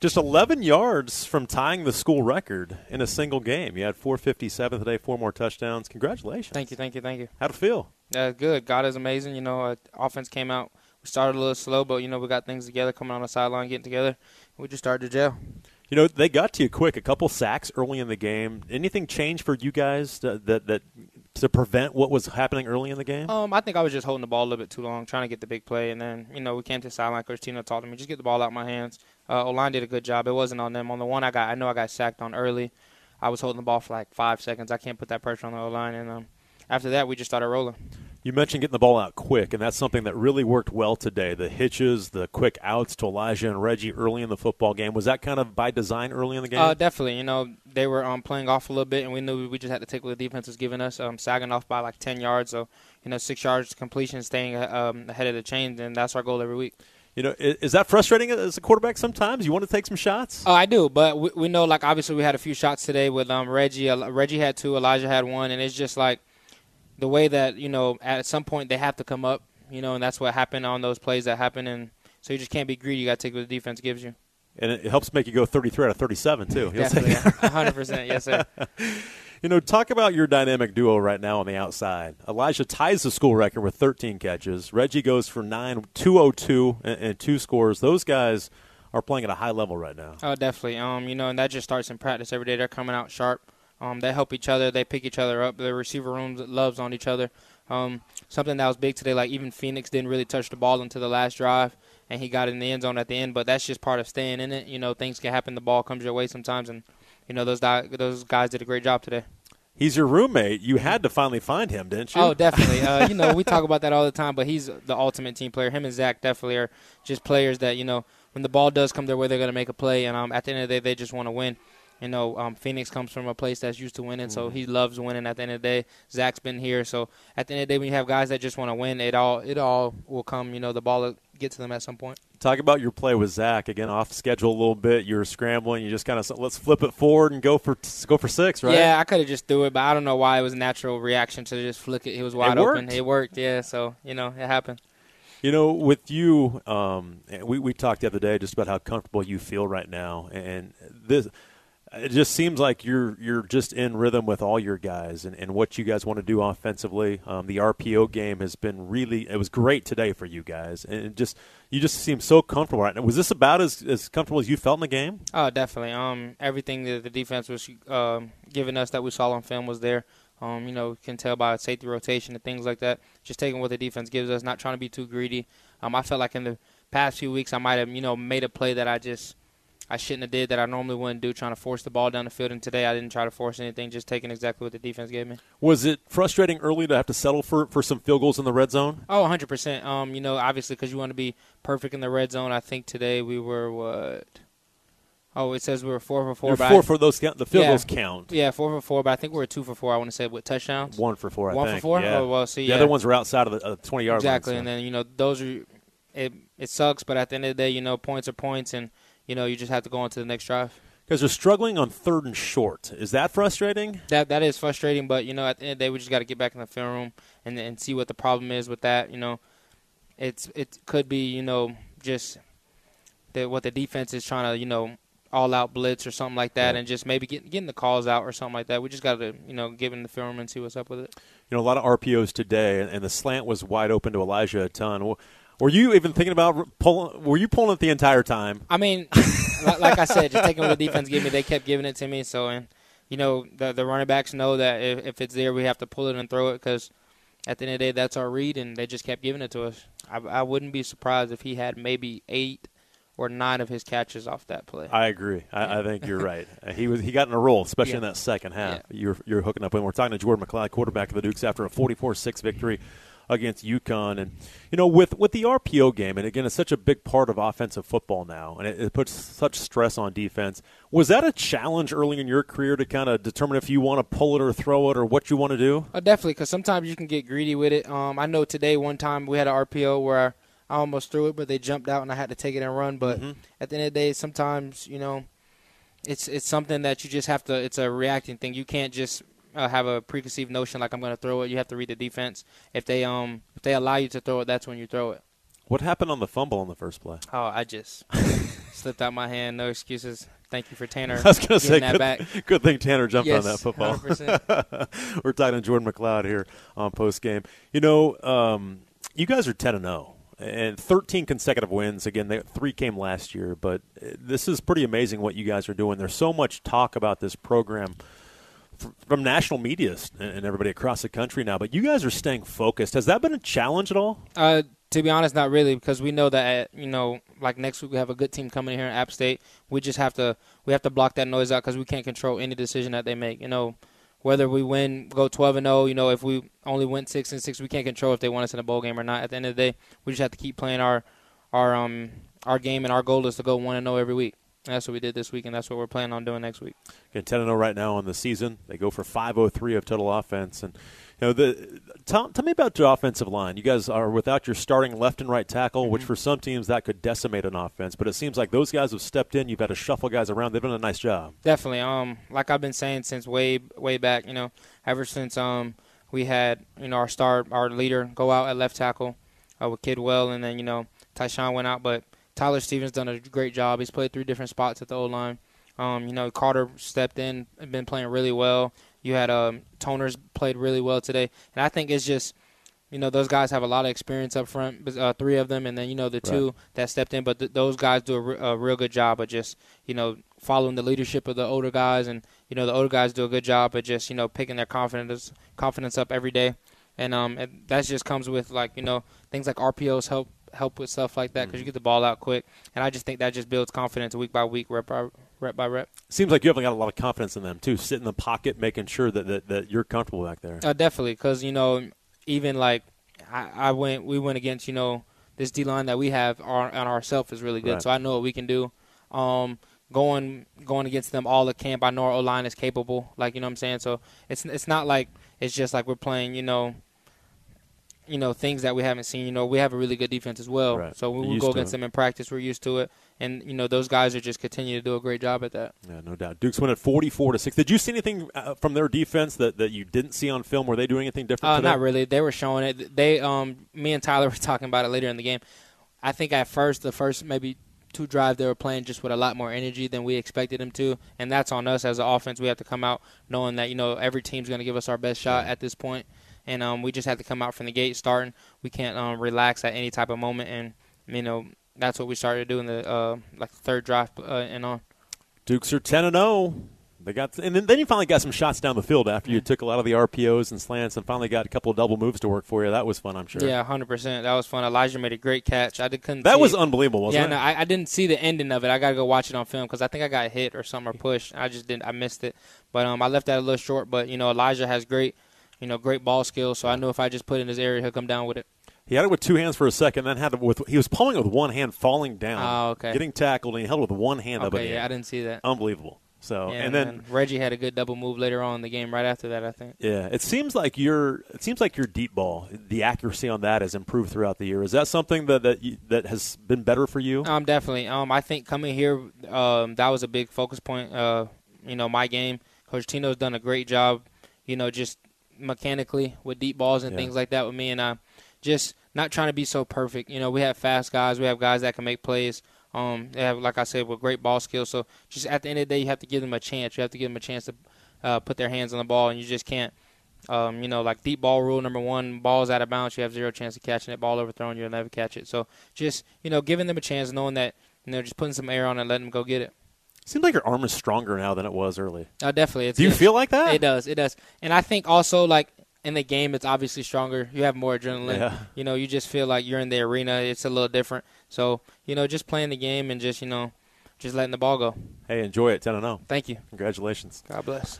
Just 11 yards from tying the school record in a single game. You had 457 today, four more touchdowns. Congratulations. Thank you, thank you, thank you. How'd it feel? Uh, good. God is amazing. You know, uh, offense came out. We started a little slow, but, you know, we got things together, coming on the sideline, getting together. We just started to gel. You know, they got to you quick. A couple sacks early in the game. Anything change for you guys that, that, that to prevent what was happening early in the game? Um, I think I was just holding the ball a little bit too long, trying to get the big play, and then you know we came to sideline. Coach Tino talked to me, just get the ball out of my hands. Uh, O line did a good job. It wasn't on them. On the one I got, I know I got sacked on early. I was holding the ball for like five seconds. I can't put that pressure on the O line, and um, after that we just started rolling. You mentioned getting the ball out quick, and that's something that really worked well today. The hitches, the quick outs to Elijah and Reggie early in the football game. Was that kind of by design early in the game? Uh, definitely. You know, they were um, playing off a little bit, and we knew we just had to take what the defense was giving us, um, sagging off by like 10 yards. So, you know, six yards completion, staying um, ahead of the chain, and that's our goal every week. You know, is that frustrating as a quarterback sometimes? You want to take some shots? Oh, I do, but we, we know, like, obviously we had a few shots today with um, Reggie. Reggie had two, Elijah had one, and it's just like – the way that you know at some point they have to come up, you know, and that's what happened on those plays that happened, and so you just can't be greedy. You got to take what the defense gives you. And it helps make you go 33 out of 37 too. Definitely, 100 percent, yes, sir. You know, talk about your dynamic duo right now on the outside. Elijah ties the school record with 13 catches. Reggie goes for 9, 202, and, and two scores. Those guys are playing at a high level right now. Oh, definitely. Um, you know, and that just starts in practice every day. They're coming out sharp. Um, they help each other. They pick each other up. The receiver rooms loves on each other. Um, something that was big today, like even Phoenix didn't really touch the ball until the last drive, and he got in the end zone at the end. But that's just part of staying in it. You know, things can happen. The ball comes your way sometimes, and you know those those guys did a great job today. He's your roommate. You had to finally find him, didn't you? Oh, definitely. uh, you know, we talk about that all the time, but he's the ultimate team player. Him and Zach definitely are just players that you know when the ball does come their way, they're going to make a play, and um, at the end of the day, they just want to win. You know, um, Phoenix comes from a place that's used to winning, mm-hmm. so he loves winning. At the end of the day, Zach's been here, so at the end of the day, when you have guys that just want to win, it all it all will come. You know, the ball will get to them at some point. Talk about your play with Zach again, off schedule a little bit. You're scrambling. You just kind of let's flip it forward and go for go for six, right? Yeah, I could have just threw it, but I don't know why it was a natural reaction to just flick it. He was wide it open. It worked, yeah. So you know, it happened. You know, with you, um, we we talked the other day just about how comfortable you feel right now, and this it just seems like you're you're just in rhythm with all your guys and, and what you guys want to do offensively. Um, the RPO game has been really it was great today for you guys, and just you just seem so comfortable right now. Was this about as, as comfortable as you felt in the game? Oh, definitely. Um, everything that the defense was um, giving us that we saw on film was there. Um, you know, you can tell by safety rotation and things like that. Just taking what the defense gives us, not trying to be too greedy. Um, I felt like in the past few weeks I might have you know made a play that I just I shouldn't have did that I normally wouldn't do, trying to force the ball down the field. And today I didn't try to force anything, just taking exactly what the defense gave me. Was it frustrating early to have to settle for, for some field goals in the red zone? Oh, 100%. Um, you know, obviously because you want to be perfect in the red zone. I think today we were what? Oh, it says we were four for 4 You're four for those. The field yeah, goals count. Yeah, four for four, but I think we were two for four. I want to say with touchdowns. One for four. I One think. for four. Yeah. Oh well, see, the yeah. other ones were outside of the uh, twenty yard exactly, line. Exactly, and then you know those are it. It sucks, but at the end of the day, you know points are points, and you know, you just have to go on to the next drive. Because they're struggling on third and short. Is that frustrating? That that is frustrating, but you know, at the end of the day, we just got to get back in the film room and and see what the problem is with that. You know, it's it could be you know just that what the defense is trying to you know all out blitz or something like that, yeah. and just maybe getting getting the calls out or something like that. We just got to you know give in the film room and see what's up with it. You know, a lot of RPOs today, and the slant was wide open to Elijah a ton. Were you even thinking about pulling? Were you pulling it the entire time? I mean, like I said, just taking what the defense gave me. They kept giving it to me. So, and you know, the the running backs know that if, if it's there, we have to pull it and throw it because at the end of the day, that's our read, and they just kept giving it to us. I, I wouldn't be surprised if he had maybe eight or nine of his catches off that play. I agree. I. I think you're right. Uh, he was he got in a roll, especially yeah. in that second half. Yeah. You're you're hooking up. And we're talking to Jordan McCloud, quarterback of the Dukes, after a 44-6 victory against UConn. And, you know, with, with the RPO game, and again, it's such a big part of offensive football now, and it, it puts such stress on defense. Was that a challenge early in your career to kind of determine if you want to pull it or throw it or what you want to do? Uh, definitely, because sometimes you can get greedy with it. Um, I know today, one time, we had an RPO where I almost threw it, but they jumped out and I had to take it and run. But mm-hmm. at the end of the day, sometimes, you know, it's it's something that you just have to. It's a reacting thing. You can't just uh, have a preconceived notion like I'm going to throw it. You have to read the defense. If they um if they allow you to throw it, that's when you throw it. What happened on the fumble on the first play? Oh, I just Slipped out my hand. No excuses. Thank you for Tanner. I was going to say, that good, back. good thing Tanner jumped yes, on that football. 100%. We're talking to Jordan McCloud here on post game. You know, um, you guys are ten and zero and 13 consecutive wins. Again, they, three came last year, but uh, this is pretty amazing what you guys are doing. There's so much talk about this program from national media and everybody across the country now, but you guys are staying focused. Has that been a challenge at all? Uh, to be honest, not really, because we know that you know, like next week we have a good team coming here in App State. We just have to we have to block that noise out because we can't control any decision that they make. You know, whether we win, go 12 and 0, you know, if we only went 6 and 6, we can't control if they want us in a bowl game or not. At the end of the day, we just have to keep playing our our um our game and our goal is to go 1 and 0 every week. That's what we did this week and that's what we're planning on doing next week. Okay, 10 and 0 right now on the season. They go for 503 of total offense and you know, the tell, tell me about your offensive line. You guys are without your starting left and right tackle, mm-hmm. which for some teams that could decimate an offense. But it seems like those guys have stepped in. You've had to shuffle guys around. They've done a nice job. Definitely. Um, like I've been saying since way way back. You know, ever since um we had you know our star our leader go out at left tackle uh, with Kidwell, and then you know Tyshawn went out, but Tyler Stevens done a great job. He's played three different spots at the O line. Um, you know, Carter stepped in and been playing really well. You had um, Toners played really well today, and I think it's just you know those guys have a lot of experience up front, uh, three of them, and then you know the two right. that stepped in. But th- those guys do a, re- a, real good job of just you know following the leadership of the older guys, and you know the older guys do a good job of just you know picking their confidence confidence up every day, and um and that just comes with like you know things like RPOs help help with stuff like that because mm-hmm. you get the ball out quick, and I just think that just builds confidence week by week, rep by rep by rep. Seems like you haven't got a lot of confidence in them too. Sit in the pocket, making sure that that, that you're comfortable back there. Uh, definitely, because you know even like I, I, went, we went against you know this D line that we have our, on ourselves is really good, right. so I know what we can do. Um, going going against them all at camp, I know our O line is capable. Like you know what I'm saying. So it's it's not like it's just like we're playing you know you know things that we haven't seen. You know, we have a really good defense as well. Right. So when we go against them in practice, we're used to it, and you know those guys are just continue to do a great job at that. Yeah, no doubt. Duke's win at forty-four to six. Did you see anything uh, from their defense that, that you didn't see on film? Were they doing anything different? Uh, not really. They were showing it. They, um, me and Tyler were talking about it later in the game. I think at first, the first maybe two drives, they were playing just with a lot more energy than we expected them to, and that's on us as an offense. We have to come out knowing that you know every team's going to give us our best shot at this point and um, we just have to come out from the gate starting. We can't um, relax at any type of moment, and you know that's what we started doing the uh, like the third drive uh, and on. Dukes are ten and zero. Oh. They got, and then you finally got some shots down the field after you took a lot of the RPOs and slants, and finally got a couple of double moves to work for you. That was fun, I'm sure. Yeah, hundred percent. That was fun. Elijah made a great catch. I did, couldn't. That was it. unbelievable, wasn't yeah, it? no, I, I, didn't see the ending of it. I got to go watch it on film because I think I got hit or something or pushed. I just didn't. I missed it, but um, I left that a little short. But you know, Elijah has great you know, great ball skills. So I know if I just put in his area, he'll come down with it. He had it with two hands for a second, then had it with he was pulling it with one hand, falling down, oh, okay. getting tackled, and he held it with one hand okay, up the yeah. I didn't see that. Unbelievable. So yeah, and then Reggie had a good double move later on in the game. Right after that, I think. Yeah, it seems like your it seems like your deep ball, the accuracy on that has improved throughout the year. Is that something that that you, that has been better for you? Um, definitely. Um, I think coming here, um, that was a big focus point. Uh, you know, my game. Coach Tino's done a great job. You know, just mechanically with deep balls and yeah. things like that with me, and I just not trying to be so perfect. You know, we have fast guys, we have guys that can make plays. Um, they have, like I said, with great ball skills. So just at the end of the day, you have to give them a chance. You have to give them a chance to uh, put their hands on the ball, and you just can't. Um, you know, like deep ball rule number one, balls out of bounds, you have zero chance of catching it. Ball overthrown, you'll never catch it. So just you know, giving them a chance, knowing that you know, just putting some air on it, and letting them go get it. Seems like your arm is stronger now than it was early. Oh, definitely. Do you feel like that? It does. It does. And I think also like in the game, it's obviously stronger. You have more adrenaline. Yeah. You know, you just feel like you're in the arena. It's a little different. So, you know, just playing the game and just, you know, just letting the ball go. Hey, enjoy it. 10 and 0. Thank you. Congratulations. God bless.